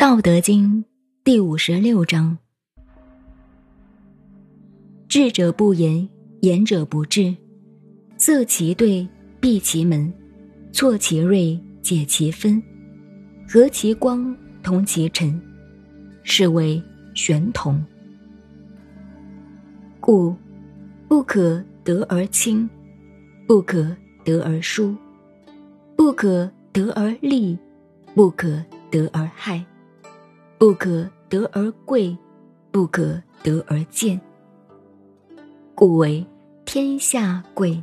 道德经第五十六章：智者不言，言者不智。塞其兑，闭其门，错其锐，解其分，和其光，同其尘，是谓玄同。故不可得而亲，不可得而疏，不可得而利，不可得而害，不可得而贵，不可得而贱。故为天下贵。